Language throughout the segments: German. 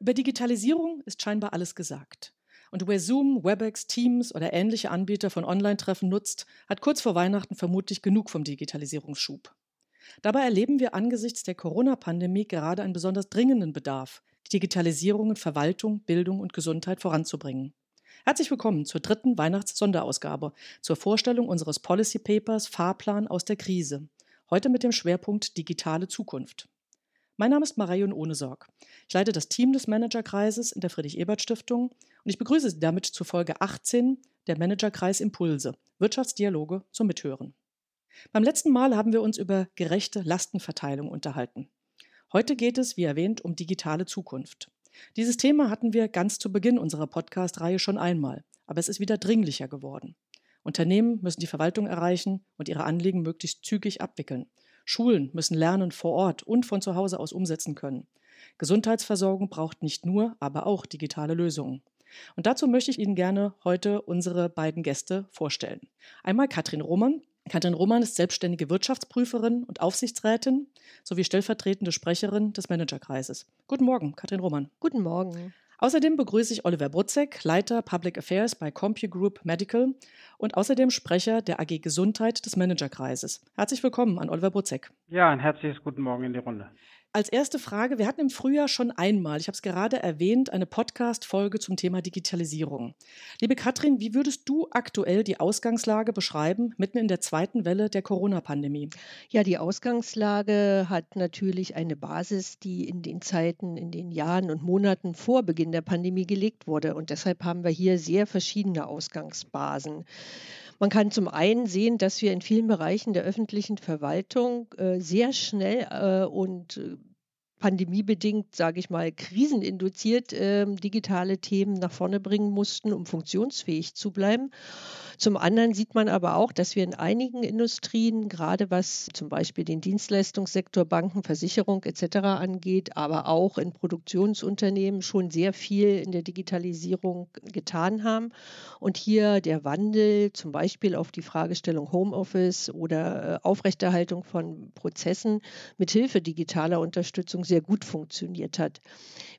Über Digitalisierung ist scheinbar alles gesagt. Und wer Zoom, WebEx, Teams oder ähnliche Anbieter von Online-Treffen nutzt, hat kurz vor Weihnachten vermutlich genug vom Digitalisierungsschub. Dabei erleben wir angesichts der Corona-Pandemie gerade einen besonders dringenden Bedarf, die Digitalisierung in Verwaltung, Bildung und Gesundheit voranzubringen. Herzlich willkommen zur dritten Weihnachts-Sonderausgabe, zur Vorstellung unseres Policy Papers Fahrplan aus der Krise. Heute mit dem Schwerpunkt Digitale Zukunft. Mein Name ist Marion Ohnesorg. Ich leite das Team des Managerkreises in der Friedrich-Ebert-Stiftung und ich begrüße Sie damit zu Folge 18 der Managerkreis Impulse, Wirtschaftsdialoge zum Mithören. Beim letzten Mal haben wir uns über gerechte Lastenverteilung unterhalten. Heute geht es, wie erwähnt, um digitale Zukunft. Dieses Thema hatten wir ganz zu Beginn unserer Podcast-Reihe schon einmal, aber es ist wieder dringlicher geworden. Unternehmen müssen die Verwaltung erreichen und ihre Anliegen möglichst zügig abwickeln. Schulen müssen Lernen vor Ort und von zu Hause aus umsetzen können. Gesundheitsversorgung braucht nicht nur, aber auch digitale Lösungen. Und dazu möchte ich Ihnen gerne heute unsere beiden Gäste vorstellen. Einmal Katrin Roman. Katrin Roman ist selbstständige Wirtschaftsprüferin und Aufsichtsrätin sowie stellvertretende Sprecherin des Managerkreises. Guten Morgen, Katrin Roman. Guten Morgen. Außerdem begrüße ich Oliver Brutzek, Leiter Public Affairs bei CompuGroup Medical und außerdem Sprecher der AG Gesundheit des Managerkreises. Herzlich willkommen an Oliver Brutzek. Ja, ein herzliches Guten Morgen in die Runde. Als erste Frage, wir hatten im Frühjahr schon einmal, ich habe es gerade erwähnt, eine Podcast-Folge zum Thema Digitalisierung. Liebe Katrin, wie würdest du aktuell die Ausgangslage beschreiben, mitten in der zweiten Welle der Corona-Pandemie? Ja, die Ausgangslage hat natürlich eine Basis, die in den Zeiten, in den Jahren und Monaten vor Beginn der Pandemie gelegt wurde. Und deshalb haben wir hier sehr verschiedene Ausgangsbasen. Man kann zum einen sehen, dass wir in vielen Bereichen der öffentlichen Verwaltung äh, sehr schnell äh, und äh, pandemiebedingt, sage ich mal, kriseninduziert äh, digitale Themen nach vorne bringen mussten, um funktionsfähig zu bleiben. Zum anderen sieht man aber auch, dass wir in einigen Industrien, gerade was zum Beispiel den Dienstleistungssektor, Banken, Versicherung etc. angeht, aber auch in Produktionsunternehmen schon sehr viel in der Digitalisierung getan haben. Und hier der Wandel zum Beispiel auf die Fragestellung Homeoffice oder äh, Aufrechterhaltung von Prozessen mit Hilfe digitaler Unterstützung sehr gut funktioniert hat.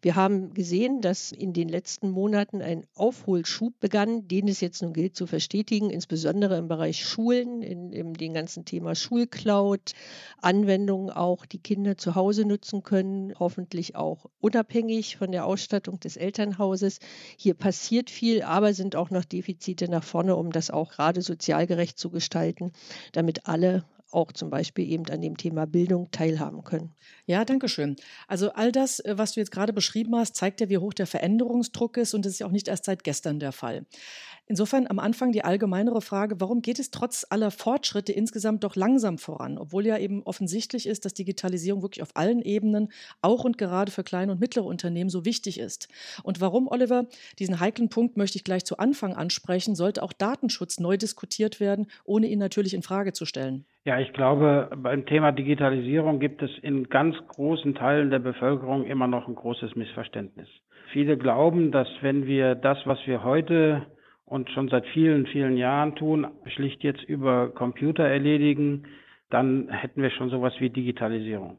Wir haben gesehen, dass in den letzten Monaten ein Aufholschub begann, den es jetzt nun gilt zu verstetigen beschäftigen, insbesondere im Bereich Schulen, in, in dem ganzen Thema Schulcloud, Anwendungen auch, die Kinder zu Hause nutzen können, hoffentlich auch unabhängig von der Ausstattung des Elternhauses. Hier passiert viel, aber sind auch noch Defizite nach vorne, um das auch gerade sozial gerecht zu gestalten, damit alle auch zum Beispiel eben an dem Thema Bildung teilhaben können. Ja, danke schön. Also all das, äh, was du jetzt gerade beschrieben hast, zeigt ja, wie hoch der Veränderungsdruck ist und das ist ja auch nicht erst seit gestern der Fall. Insofern am Anfang die allgemeinere Frage, warum geht es trotz aller Fortschritte insgesamt doch langsam voran, obwohl ja eben offensichtlich ist, dass Digitalisierung wirklich auf allen Ebenen, auch und gerade für kleine und mittlere Unternehmen so wichtig ist. Und warum, Oliver, diesen heiklen Punkt möchte ich gleich zu Anfang ansprechen, sollte auch Datenschutz neu diskutiert werden, ohne ihn natürlich in Frage zu stellen. Ja, ich glaube, beim Thema Digitalisierung gibt es in ganz großen Teilen der Bevölkerung immer noch ein großes Missverständnis. Viele glauben, dass wenn wir das, was wir heute und schon seit vielen, vielen Jahren tun, schlicht jetzt über Computer erledigen, dann hätten wir schon sowas wie Digitalisierung.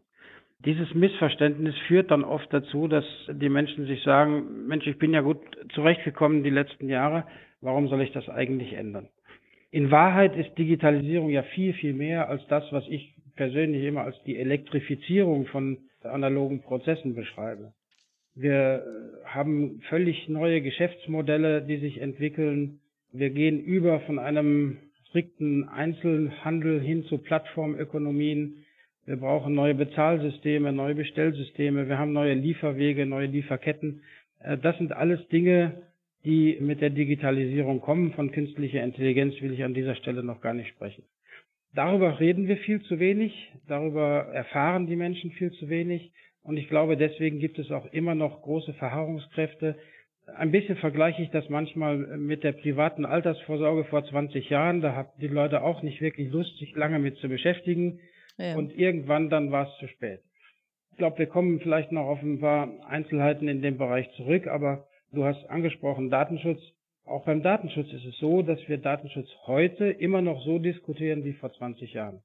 Dieses Missverständnis führt dann oft dazu, dass die Menschen sich sagen, Mensch, ich bin ja gut zurechtgekommen die letzten Jahre, warum soll ich das eigentlich ändern? In Wahrheit ist Digitalisierung ja viel, viel mehr als das, was ich persönlich immer als die Elektrifizierung von analogen Prozessen beschreibe. Wir äh, haben völlig neue Geschäftsmodelle, die sich entwickeln. Wir gehen über von einem strikten Einzelhandel hin zu Plattformökonomien. Wir brauchen neue Bezahlsysteme, neue Bestellsysteme. Wir haben neue Lieferwege, neue Lieferketten. Äh, das sind alles Dinge, die mit der Digitalisierung kommen. Von künstlicher Intelligenz will ich an dieser Stelle noch gar nicht sprechen. Darüber reden wir viel zu wenig. Darüber erfahren die Menschen viel zu wenig. Und ich glaube, deswegen gibt es auch immer noch große Verharrungskräfte. Ein bisschen vergleiche ich das manchmal mit der privaten Altersvorsorge vor 20 Jahren. Da hatten die Leute auch nicht wirklich Lust, sich lange mit zu beschäftigen. Ja. Und irgendwann dann war es zu spät. Ich glaube, wir kommen vielleicht noch auf ein paar Einzelheiten in dem Bereich zurück, aber du hast angesprochen Datenschutz. Auch beim Datenschutz ist es so, dass wir Datenschutz heute immer noch so diskutieren wie vor 20 Jahren.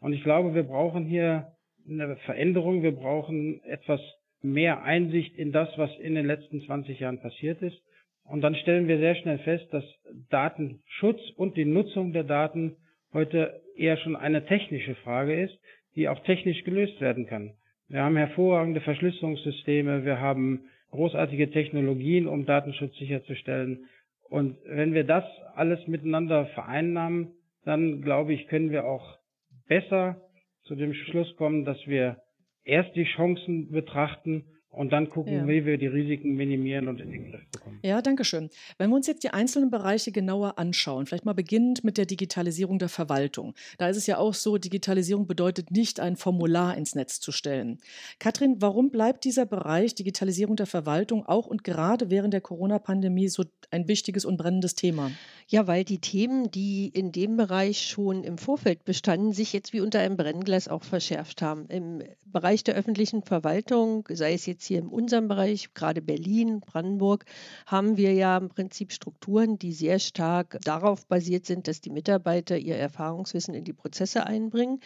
Und ich glaube, wir brauchen hier eine Veränderung. Wir brauchen etwas mehr Einsicht in das, was in den letzten 20 Jahren passiert ist. Und dann stellen wir sehr schnell fest, dass Datenschutz und die Nutzung der Daten heute eher schon eine technische Frage ist, die auch technisch gelöst werden kann. Wir haben hervorragende Verschlüsselungssysteme, wir haben großartige Technologien, um Datenschutz sicherzustellen. Und wenn wir das alles miteinander vereinnahmen, dann glaube ich, können wir auch besser zu dem Schluss kommen, dass wir erst die Chancen betrachten und dann gucken, ja. wie wir die Risiken minimieren und in den Griff bekommen. Ja, danke schön. Wenn wir uns jetzt die einzelnen Bereiche genauer anschauen, vielleicht mal beginnend mit der Digitalisierung der Verwaltung. Da ist es ja auch so, Digitalisierung bedeutet nicht, ein Formular ins Netz zu stellen. Katrin, warum bleibt dieser Bereich Digitalisierung der Verwaltung auch und gerade während der Corona-Pandemie so ein wichtiges und brennendes Thema? Ja, weil die Themen, die in dem Bereich schon im Vorfeld bestanden, sich jetzt wie unter einem Brennglas auch verschärft haben. Im Bereich der öffentlichen Verwaltung, sei es jetzt hier in unserem Bereich, gerade Berlin, Brandenburg, haben wir ja im Prinzip Strukturen, die sehr stark darauf basiert sind, dass die Mitarbeiter ihr Erfahrungswissen in die Prozesse einbringen.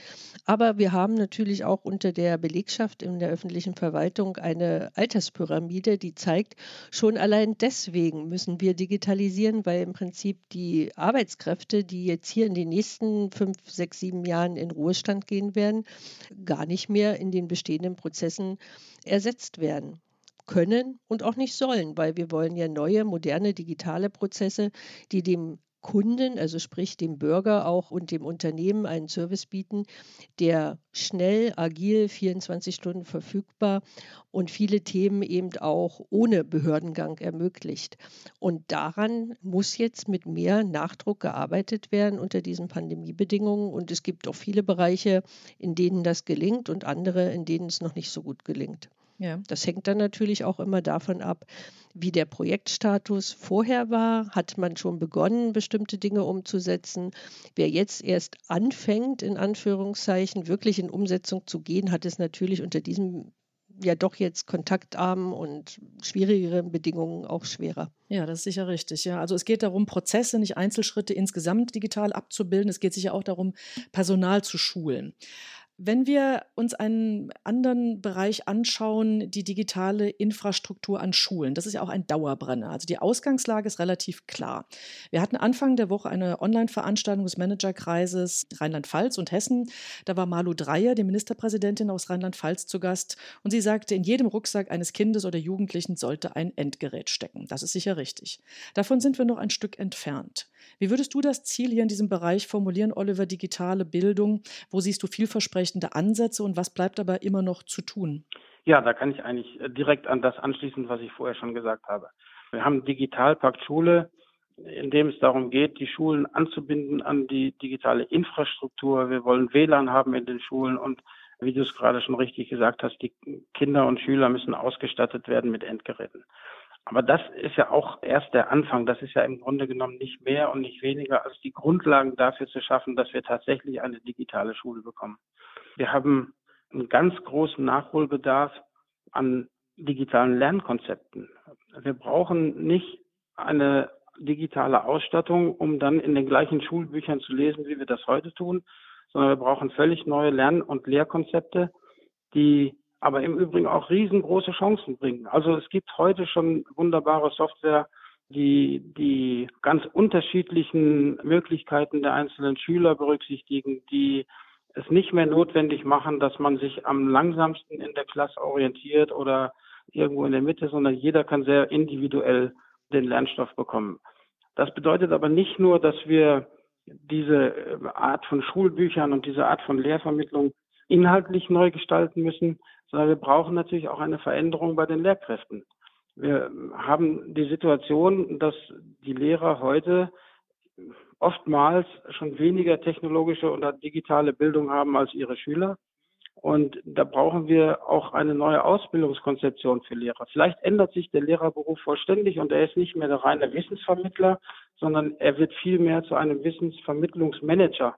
Aber wir haben natürlich auch unter der Belegschaft in der öffentlichen Verwaltung eine Alterspyramide, die zeigt, schon allein deswegen müssen wir digitalisieren, weil im Prinzip die Arbeitskräfte, die jetzt hier in den nächsten fünf, sechs, sieben Jahren in Ruhestand gehen werden, gar nicht mehr in den bestehenden Prozessen ersetzt werden können und auch nicht sollen, weil wir wollen ja neue, moderne, digitale Prozesse, die dem Kunden, also sprich dem Bürger auch und dem Unternehmen einen Service bieten, der schnell, agil, 24 Stunden verfügbar und viele Themen eben auch ohne Behördengang ermöglicht. Und daran muss jetzt mit mehr Nachdruck gearbeitet werden unter diesen Pandemiebedingungen. Und es gibt auch viele Bereiche, in denen das gelingt und andere, in denen es noch nicht so gut gelingt. Ja. Das hängt dann natürlich auch immer davon ab, wie der Projektstatus vorher war. Hat man schon begonnen, bestimmte Dinge umzusetzen? Wer jetzt erst anfängt, in Anführungszeichen, wirklich in Umsetzung zu gehen, hat es natürlich unter diesem ja doch jetzt kontaktarmen und schwierigeren Bedingungen auch schwerer. Ja, das ist sicher richtig. Ja, also es geht darum, Prozesse, nicht Einzelschritte insgesamt digital abzubilden. Es geht sicher auch darum, Personal zu schulen. Wenn wir uns einen anderen Bereich anschauen, die digitale Infrastruktur an Schulen, das ist ja auch ein Dauerbrenner. Also die Ausgangslage ist relativ klar. Wir hatten Anfang der Woche eine Online-Veranstaltung des Managerkreises Rheinland-Pfalz und Hessen. Da war Malu Dreyer, die Ministerpräsidentin aus Rheinland-Pfalz, zu Gast. Und sie sagte, in jedem Rucksack eines Kindes oder Jugendlichen sollte ein Endgerät stecken. Das ist sicher richtig. Davon sind wir noch ein Stück entfernt. Wie würdest du das Ziel hier in diesem Bereich formulieren, Oliver, digitale Bildung? Wo siehst du vielversprechende Ansätze und was bleibt aber immer noch zu tun? Ja, da kann ich eigentlich äh, direkt an das anschließen, was ich vorher schon gesagt habe. Wir haben Digitalpakt Schule, in dem es darum geht, die Schulen anzubinden an die digitale Infrastruktur. Wir wollen WLAN haben in den Schulen und wie du es gerade schon richtig gesagt hast, die Kinder und Schüler müssen ausgestattet werden mit Endgeräten. Aber das ist ja auch erst der Anfang. Das ist ja im Grunde genommen nicht mehr und nicht weniger als die Grundlagen dafür zu schaffen, dass wir tatsächlich eine digitale Schule bekommen. Wir haben einen ganz großen Nachholbedarf an digitalen Lernkonzepten. Wir brauchen nicht eine digitale Ausstattung, um dann in den gleichen Schulbüchern zu lesen, wie wir das heute tun, sondern wir brauchen völlig neue Lern- und Lehrkonzepte, die aber im Übrigen auch riesengroße Chancen bringen. Also es gibt heute schon wunderbare Software, die die ganz unterschiedlichen Möglichkeiten der einzelnen Schüler berücksichtigen, die es nicht mehr notwendig machen, dass man sich am langsamsten in der Klasse orientiert oder irgendwo in der Mitte, sondern jeder kann sehr individuell den Lernstoff bekommen. Das bedeutet aber nicht nur, dass wir diese Art von Schulbüchern und diese Art von Lehrvermittlung inhaltlich neu gestalten müssen, sondern wir brauchen natürlich auch eine Veränderung bei den Lehrkräften. Wir haben die Situation, dass die Lehrer heute oftmals schon weniger technologische oder digitale Bildung haben als ihre Schüler. Und da brauchen wir auch eine neue Ausbildungskonzeption für Lehrer. Vielleicht ändert sich der Lehrerberuf vollständig und er ist nicht mehr der reine Wissensvermittler, sondern er wird vielmehr zu einem Wissensvermittlungsmanager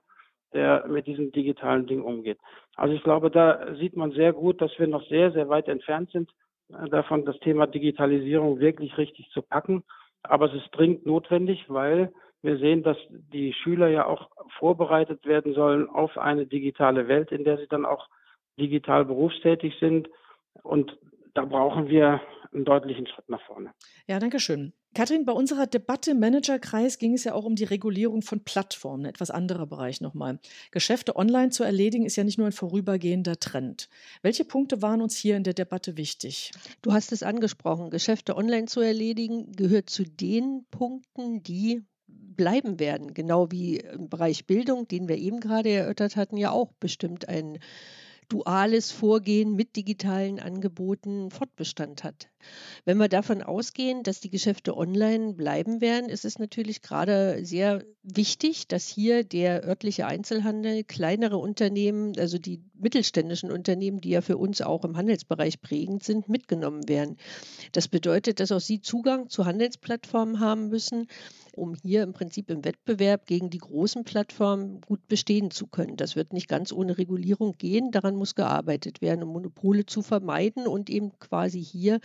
der mit diesem digitalen Ding umgeht. Also ich glaube, da sieht man sehr gut, dass wir noch sehr, sehr weit entfernt sind äh, davon, das Thema Digitalisierung wirklich richtig zu packen. Aber es ist dringend notwendig, weil wir sehen, dass die Schüler ja auch vorbereitet werden sollen auf eine digitale Welt, in der sie dann auch digital berufstätig sind. Und da brauchen wir einen deutlichen Schritt nach vorne. Ja, danke schön. Kathrin, bei unserer Debatte im Managerkreis ging es ja auch um die Regulierung von Plattformen, ein etwas anderer Bereich nochmal. Geschäfte online zu erledigen ist ja nicht nur ein vorübergehender Trend. Welche Punkte waren uns hier in der Debatte wichtig? Du hast es angesprochen, Geschäfte online zu erledigen gehört zu den Punkten, die bleiben werden, genau wie im Bereich Bildung, den wir eben gerade erörtert hatten, ja auch bestimmt ein duales Vorgehen mit digitalen Angeboten Fortbestand hat. Wenn wir davon ausgehen, dass die Geschäfte online bleiben werden, ist es natürlich gerade sehr wichtig, dass hier der örtliche Einzelhandel, kleinere Unternehmen, also die mittelständischen Unternehmen, die ja für uns auch im Handelsbereich prägend sind, mitgenommen werden. Das bedeutet, dass auch sie Zugang zu Handelsplattformen haben müssen, um hier im Prinzip im Wettbewerb gegen die großen Plattformen gut bestehen zu können. Das wird nicht ganz ohne Regulierung gehen. Daran muss gearbeitet werden, um Monopole zu vermeiden und eben quasi hier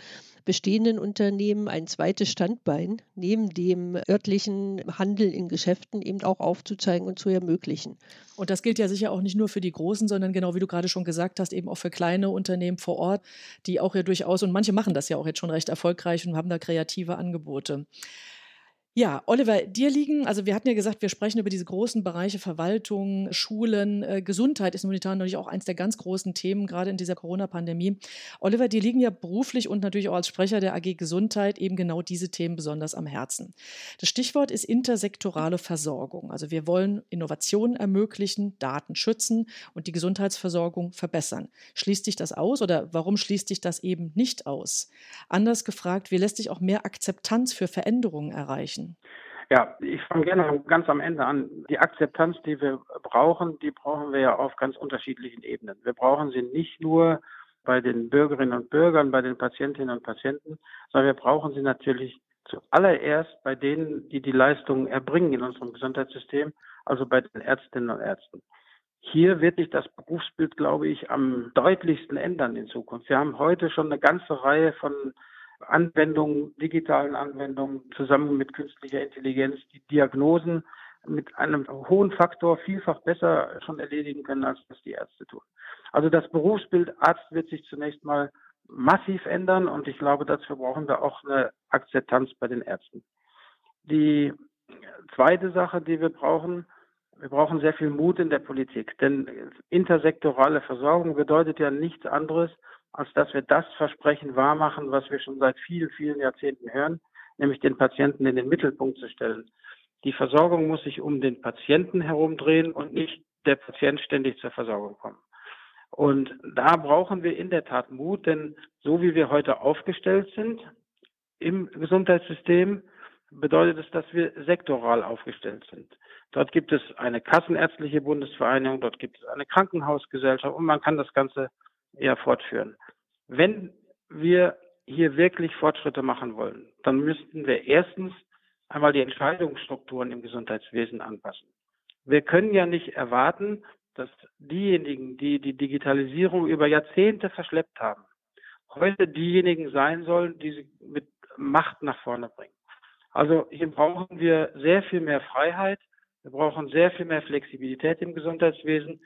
bestehenden Unternehmen ein zweites Standbein neben dem örtlichen Handel in Geschäften eben auch aufzuzeigen und zu ermöglichen. Und das gilt ja sicher auch nicht nur für die Großen, sondern genau wie du gerade schon gesagt hast, eben auch für kleine Unternehmen vor Ort, die auch ja durchaus, und manche machen das ja auch jetzt schon recht erfolgreich und haben da kreative Angebote. Ja, Oliver, dir liegen, also wir hatten ja gesagt, wir sprechen über diese großen Bereiche Verwaltung, Schulen, äh, Gesundheit ist momentan natürlich auch eins der ganz großen Themen, gerade in dieser Corona-Pandemie. Oliver, dir liegen ja beruflich und natürlich auch als Sprecher der AG Gesundheit eben genau diese Themen besonders am Herzen. Das Stichwort ist intersektorale Versorgung. Also wir wollen Innovationen ermöglichen, Daten schützen und die Gesundheitsversorgung verbessern. Schließt sich das aus oder warum schließt sich das eben nicht aus? Anders gefragt, wie lässt sich auch mehr Akzeptanz für Veränderungen erreichen? Erreichen? Ja, ich fange gerne ganz am Ende an. Die Akzeptanz, die wir brauchen, die brauchen wir ja auf ganz unterschiedlichen Ebenen. Wir brauchen sie nicht nur bei den Bürgerinnen und Bürgern, bei den Patientinnen und Patienten, sondern wir brauchen sie natürlich zuallererst bei denen, die die Leistungen erbringen in unserem Gesundheitssystem, also bei den Ärztinnen und Ärzten. Hier wird sich das Berufsbild, glaube ich, am deutlichsten ändern in Zukunft. Wir haben heute schon eine ganze Reihe von Anwendungen, digitalen Anwendungen zusammen mit künstlicher Intelligenz die Diagnosen mit einem hohen Faktor vielfach besser schon erledigen können, als das die Ärzte tun. Also das Berufsbild Arzt wird sich zunächst mal massiv ändern und ich glaube, dazu brauchen wir auch eine Akzeptanz bei den Ärzten. Die zweite Sache, die wir brauchen, wir brauchen sehr viel Mut in der Politik, denn intersektorale Versorgung bedeutet ja nichts anderes, als dass wir das Versprechen wahrmachen, was wir schon seit vielen, vielen Jahrzehnten hören, nämlich den Patienten in den Mittelpunkt zu stellen. Die Versorgung muss sich um den Patienten herumdrehen und nicht der Patient ständig zur Versorgung kommen. Und da brauchen wir in der Tat Mut, denn so wie wir heute aufgestellt sind im Gesundheitssystem, bedeutet es, dass wir sektoral aufgestellt sind. Dort gibt es eine kassenärztliche Bundesvereinigung, dort gibt es eine Krankenhausgesellschaft und man kann das Ganze eher fortführen. Wenn wir hier wirklich Fortschritte machen wollen, dann müssten wir erstens einmal die Entscheidungsstrukturen im Gesundheitswesen anpassen. Wir können ja nicht erwarten, dass diejenigen, die die Digitalisierung über Jahrzehnte verschleppt haben, heute diejenigen sein sollen, die sie mit Macht nach vorne bringen. Also hier brauchen wir sehr viel mehr Freiheit, wir brauchen sehr viel mehr Flexibilität im Gesundheitswesen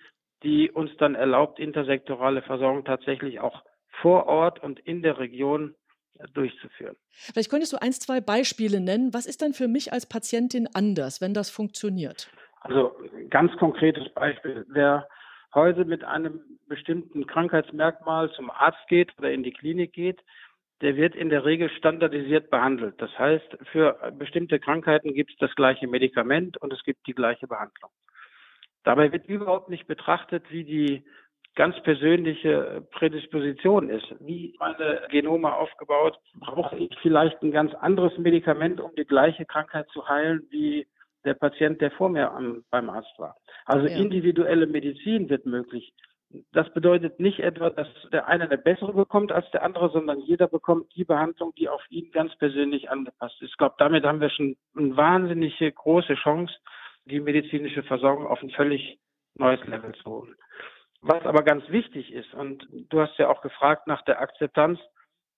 die uns dann erlaubt, intersektorale Versorgung tatsächlich auch vor Ort und in der Region äh, durchzuführen. Vielleicht könntest du ein, zwei Beispiele nennen. Was ist dann für mich als Patientin anders, wenn das funktioniert? Also ganz konkretes Beispiel. Wer heute mit einem bestimmten Krankheitsmerkmal zum Arzt geht oder in die Klinik geht, der wird in der Regel standardisiert behandelt. Das heißt, für bestimmte Krankheiten gibt es das gleiche Medikament und es gibt die gleiche Behandlung. Dabei wird überhaupt nicht betrachtet, wie die ganz persönliche Prädisposition ist. Wie meine Genome aufgebaut? Brauche ich vielleicht ein ganz anderes Medikament, um die gleiche Krankheit zu heilen, wie der Patient, der vor mir am, beim Arzt war? Also ja. individuelle Medizin wird möglich. Das bedeutet nicht etwa, dass der eine eine bessere bekommt als der andere, sondern jeder bekommt die Behandlung, die auf ihn ganz persönlich angepasst ist. Ich glaube, damit haben wir schon eine wahnsinnig große Chance, die medizinische Versorgung auf ein völlig neues Level zu holen. Was aber ganz wichtig ist, und du hast ja auch gefragt nach der Akzeptanz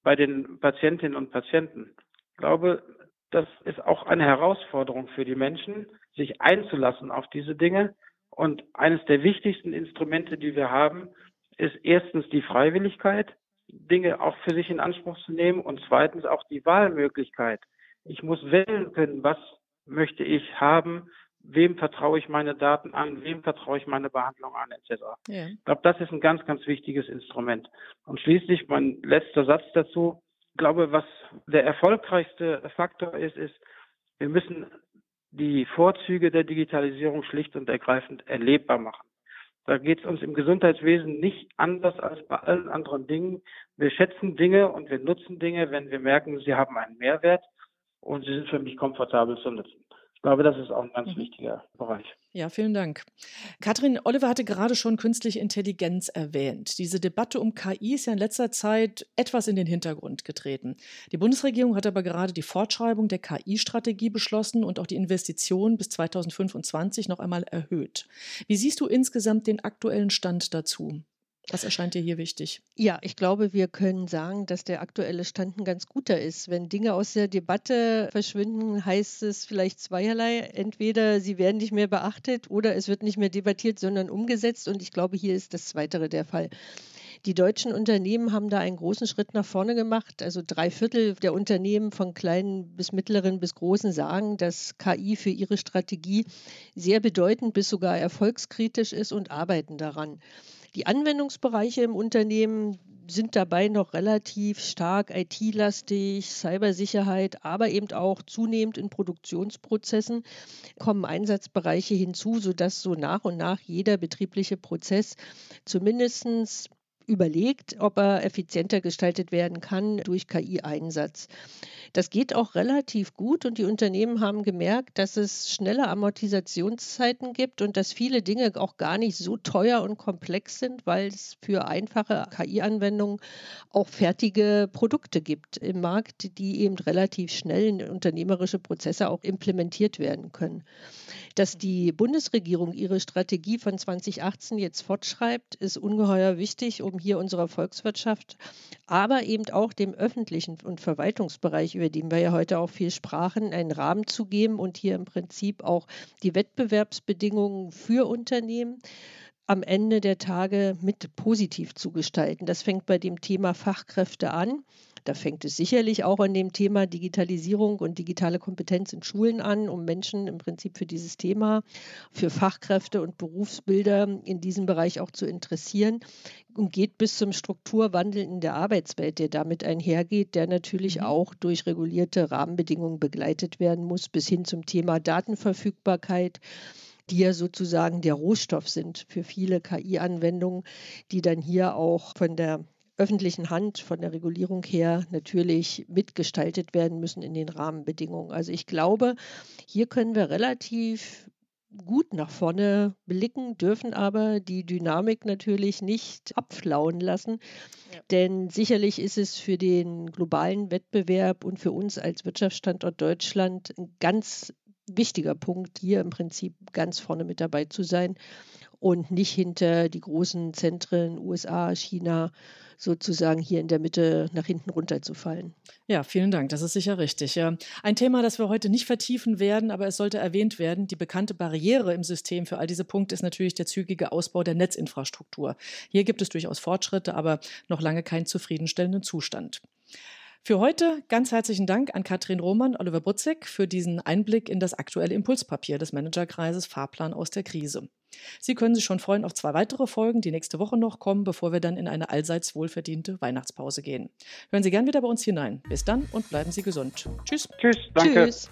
bei den Patientinnen und Patienten. Ich glaube, das ist auch eine Herausforderung für die Menschen, sich einzulassen auf diese Dinge. Und eines der wichtigsten Instrumente, die wir haben, ist erstens die Freiwilligkeit. Dinge auch für sich in Anspruch zu nehmen und zweitens auch die Wahlmöglichkeit. Ich muss wählen können, was möchte ich haben, wem vertraue ich meine Daten an, wem vertraue ich meine Behandlung an, etc. Ja. Ich glaube, das ist ein ganz, ganz wichtiges Instrument. Und schließlich mein letzter Satz dazu. Ich glaube, was der erfolgreichste Faktor ist, ist, wir müssen die Vorzüge der Digitalisierung schlicht und ergreifend erlebbar machen. Da geht es uns im Gesundheitswesen nicht anders als bei allen anderen Dingen. Wir schätzen Dinge und wir nutzen Dinge, wenn wir merken, sie haben einen Mehrwert und sie sind für mich komfortabel zu nutzen. Ich glaube, das ist auch ein ganz mhm. wichtiger Bereich. Ja, vielen Dank. Katrin, Oliver hatte gerade schon künstliche Intelligenz erwähnt. Diese Debatte um KI ist ja in letzter Zeit etwas in den Hintergrund getreten. Die Bundesregierung hat aber gerade die Fortschreibung der KI-Strategie beschlossen und auch die Investitionen bis 2025 noch einmal erhöht. Wie siehst du insgesamt den aktuellen Stand dazu? Was erscheint dir hier wichtig? Ja, ich glaube, wir können sagen, dass der aktuelle Stand ein ganz guter ist. Wenn Dinge aus der Debatte verschwinden, heißt es vielleicht zweierlei. Entweder sie werden nicht mehr beachtet oder es wird nicht mehr debattiert, sondern umgesetzt. Und ich glaube, hier ist das Zweitere der Fall. Die deutschen Unternehmen haben da einen großen Schritt nach vorne gemacht. Also drei Viertel der Unternehmen von kleinen bis mittleren bis großen sagen, dass KI für ihre Strategie sehr bedeutend bis sogar erfolgskritisch ist und arbeiten daran. Die Anwendungsbereiche im Unternehmen sind dabei noch relativ stark IT-lastig, Cybersicherheit, aber eben auch zunehmend in Produktionsprozessen kommen Einsatzbereiche hinzu, sodass so nach und nach jeder betriebliche Prozess zumindest überlegt, ob er effizienter gestaltet werden kann durch KI-Einsatz. Das geht auch relativ gut und die Unternehmen haben gemerkt, dass es schnelle Amortisationszeiten gibt und dass viele Dinge auch gar nicht so teuer und komplex sind, weil es für einfache KI-Anwendungen auch fertige Produkte gibt im Markt, die eben relativ schnell in unternehmerische Prozesse auch implementiert werden können. Dass die Bundesregierung ihre Strategie von 2018 jetzt fortschreibt, ist ungeheuer wichtig, um hier unserer Volkswirtschaft, aber eben auch dem öffentlichen und Verwaltungsbereich, über den wir ja heute auch viel sprachen, einen Rahmen zu geben und hier im Prinzip auch die Wettbewerbsbedingungen für Unternehmen am Ende der Tage mit positiv zu gestalten. Das fängt bei dem Thema Fachkräfte an. Da fängt es sicherlich auch an dem Thema Digitalisierung und digitale Kompetenz in Schulen an, um Menschen im Prinzip für dieses Thema, für Fachkräfte und Berufsbilder in diesem Bereich auch zu interessieren und geht bis zum Strukturwandel in der Arbeitswelt, der damit einhergeht, der natürlich mhm. auch durch regulierte Rahmenbedingungen begleitet werden muss, bis hin zum Thema Datenverfügbarkeit die ja sozusagen der Rohstoff sind für viele KI-Anwendungen, die dann hier auch von der öffentlichen Hand von der Regulierung her natürlich mitgestaltet werden müssen in den Rahmenbedingungen. Also ich glaube, hier können wir relativ gut nach vorne blicken, dürfen aber die Dynamik natürlich nicht abflauen lassen. Ja. Denn sicherlich ist es für den globalen Wettbewerb und für uns als Wirtschaftsstandort Deutschland ein ganz wichtiger Punkt, hier im Prinzip ganz vorne mit dabei zu sein und nicht hinter die großen Zentren USA, China sozusagen hier in der Mitte nach hinten runterzufallen. Ja, vielen Dank. Das ist sicher richtig. Ein Thema, das wir heute nicht vertiefen werden, aber es sollte erwähnt werden. Die bekannte Barriere im System für all diese Punkte ist natürlich der zügige Ausbau der Netzinfrastruktur. Hier gibt es durchaus Fortschritte, aber noch lange keinen zufriedenstellenden Zustand. Für heute ganz herzlichen Dank an Katrin Roman, Oliver Butzek für diesen Einblick in das aktuelle Impulspapier des Managerkreises Fahrplan aus der Krise. Sie können sich schon freuen auf zwei weitere Folgen, die nächste Woche noch kommen, bevor wir dann in eine allseits wohlverdiente Weihnachtspause gehen. Hören Sie gern wieder bei uns hinein. Bis dann und bleiben Sie gesund. Tschüss. Tschüss. Danke. Tschüss.